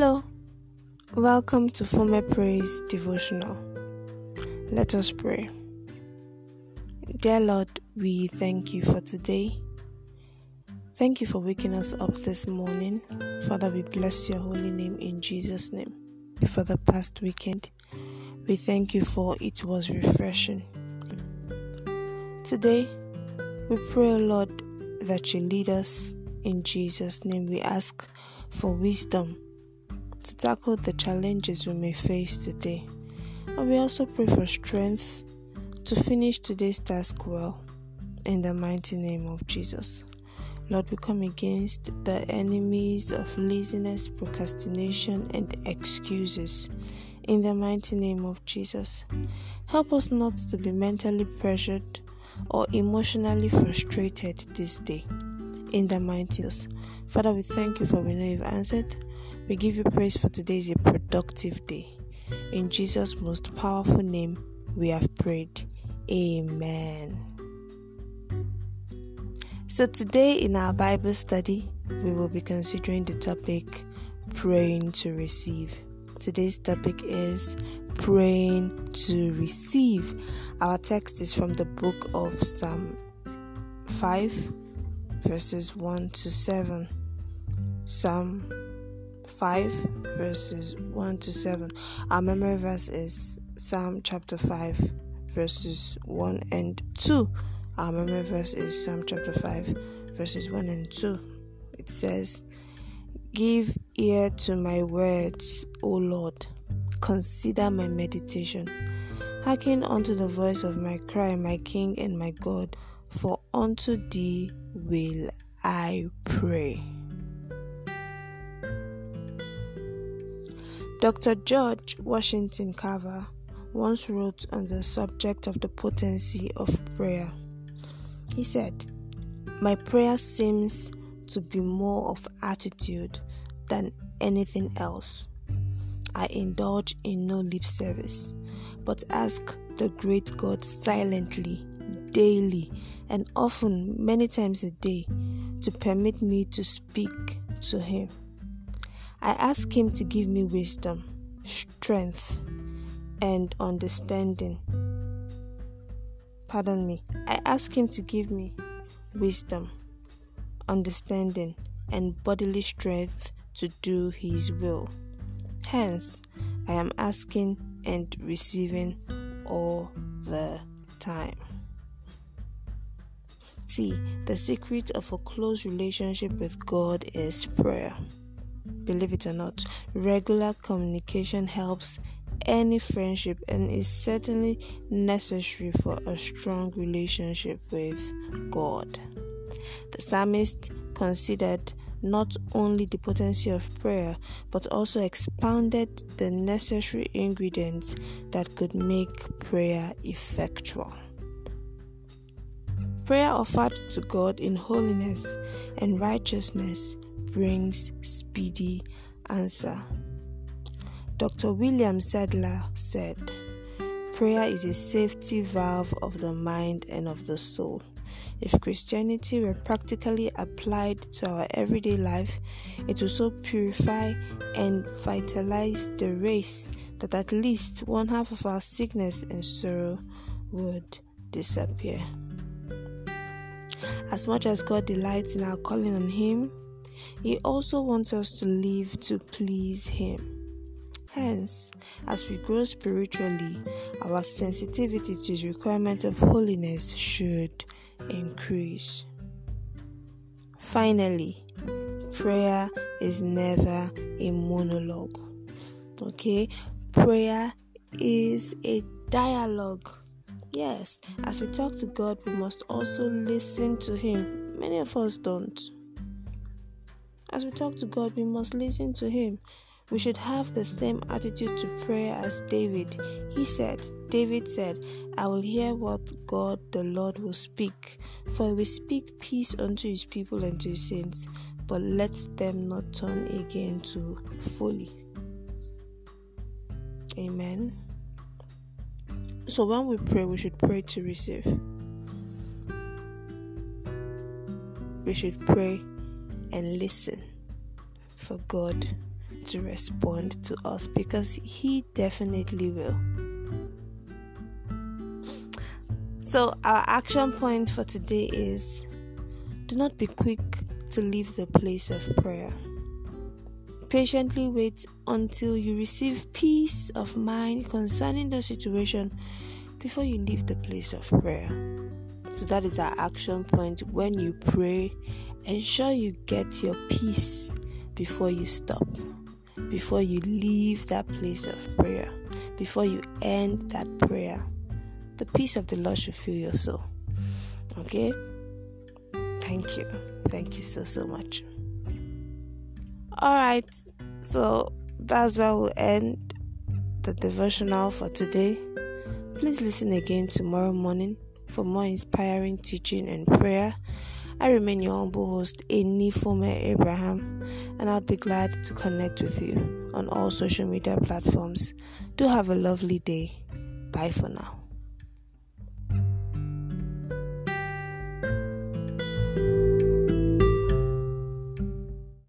Hello, welcome to Former Praise Devotional. Let us pray. Dear Lord, we thank you for today. Thank you for waking us up this morning. Father, we bless your holy name in Jesus' name. For the past weekend, we thank you for it was refreshing. Today, we pray, Lord, that you lead us in Jesus' name. We ask for wisdom to tackle the challenges we may face today. And we also pray for strength to finish today's task well in the mighty name of Jesus. Lord, we come against the enemies of laziness, procrastination, and excuses in the mighty name of Jesus. Help us not to be mentally pressured or emotionally frustrated this day. In the mighty name. Father, we thank you for we know you've answered. We give you praise for today is a productive day. In Jesus' most powerful name, we have prayed. Amen. So, today in our Bible study, we will be considering the topic praying to receive. Today's topic is praying to receive. Our text is from the book of Psalm 5, verses 1 to 7. Psalm 5, verses 1 to 7. Our memory verse is Psalm chapter 5, verses 1 and 2. Our memory verse is Psalm chapter 5, verses 1 and 2. It says, Give ear to my words, O Lord. Consider my meditation. Hearken unto the voice of my cry, my King and my God, for unto thee will I pray. Dr. George Washington Carver once wrote on the subject of the potency of prayer. He said, My prayer seems to be more of attitude than anything else. I indulge in no lip service, but ask the great God silently, daily, and often many times a day to permit me to speak to Him. I ask Him to give me wisdom, strength, and understanding. Pardon me. I ask Him to give me wisdom, understanding, and bodily strength to do His will. Hence, I am asking and receiving all the time. See, the secret of a close relationship with God is prayer. Believe it or not, regular communication helps any friendship and is certainly necessary for a strong relationship with God. The psalmist considered not only the potency of prayer, but also expounded the necessary ingredients that could make prayer effectual. Prayer offered to God in holiness and righteousness brings speedy answer. Dr. William Sadler said, Prayer is a safety valve of the mind and of the soul. If Christianity were practically applied to our everyday life, it would so purify and vitalize the race that at least one half of our sickness and sorrow would disappear. As much as God delights in our calling on Him, He also wants us to live to please Him. Hence, as we grow spiritually, our sensitivity to the requirement of holiness should increase. Finally, prayer is never a monologue. Okay, prayer is a dialogue. Yes, as we talk to God, we must also listen to Him. Many of us don't. As we talk to God, we must listen to Him. We should have the same attitude to prayer as David. He said, David said, I will hear what God the Lord will speak, for he will speak peace unto his people and to his saints, but let them not turn again to folly. Amen. So when we pray, we should pray to receive. We should pray and listen for God to respond to us because He definitely will. So, our action point for today is do not be quick to leave the place of prayer. Patiently wait until you receive peace of mind concerning the situation before you leave the place of prayer. So, that is our action point. When you pray, ensure you get your peace before you stop, before you leave that place of prayer, before you end that prayer. The peace of the Lord should fill your soul. Okay? Thank you. Thank you so, so much. All right. So that's where we'll end the devotional for today. Please listen again tomorrow morning for more inspiring teaching and prayer. I remain your humble host, Enifome Abraham, and I'd be glad to connect with you on all social media platforms. Do have a lovely day. Bye for now.